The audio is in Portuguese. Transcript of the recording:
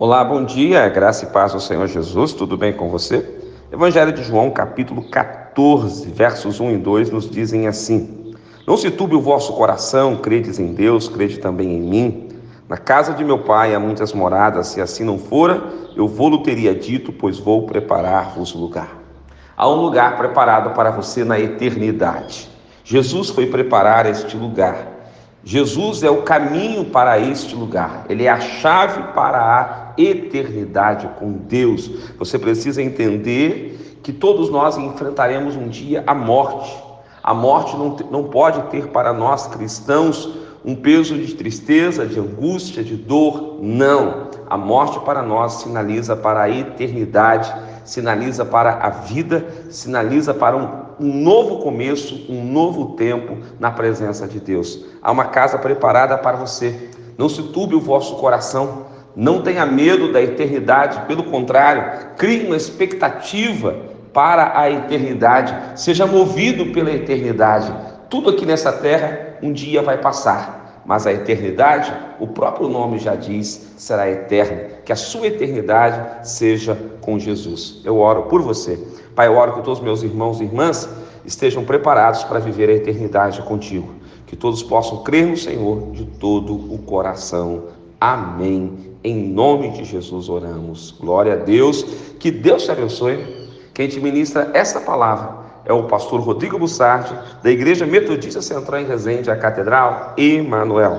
Olá, bom dia, graça e paz ao Senhor Jesus, tudo bem com você? Evangelho de João, capítulo 14, versos 1 e 2 nos dizem assim: Não se turbe o vosso coração, credes em Deus, crede também em mim. Na casa de meu pai há muitas moradas, se assim não fora, eu vou-lo teria dito, pois vou preparar-vos lugar. Há um lugar preparado para você na eternidade. Jesus foi preparar este lugar. Jesus é o caminho para este lugar, ele é a chave para a eternidade com Deus. Você precisa entender que todos nós enfrentaremos um dia a morte. A morte não, não pode ter para nós cristãos um peso de tristeza, de angústia, de dor. Não. A morte para nós sinaliza para a eternidade, sinaliza para a vida, sinaliza para um, um novo começo, um novo tempo na presença de Deus. Há uma casa preparada para você. Não se turbe o vosso coração. Não tenha medo da eternidade, pelo contrário, crie uma expectativa para a eternidade. Seja movido pela eternidade. Tudo aqui nessa terra um dia vai passar, mas a eternidade, o próprio nome já diz, será eterna. Que a sua eternidade seja com Jesus. Eu oro por você. Pai, eu oro que todos meus irmãos e irmãs estejam preparados para viver a eternidade contigo. Que todos possam crer no Senhor de todo o coração. Amém. Em nome de Jesus oramos. Glória a Deus. Que Deus te abençoe. Quem te ministra essa palavra é o pastor Rodrigo Bussardi, da Igreja Metodista Central em Resende, a Catedral Emanuel.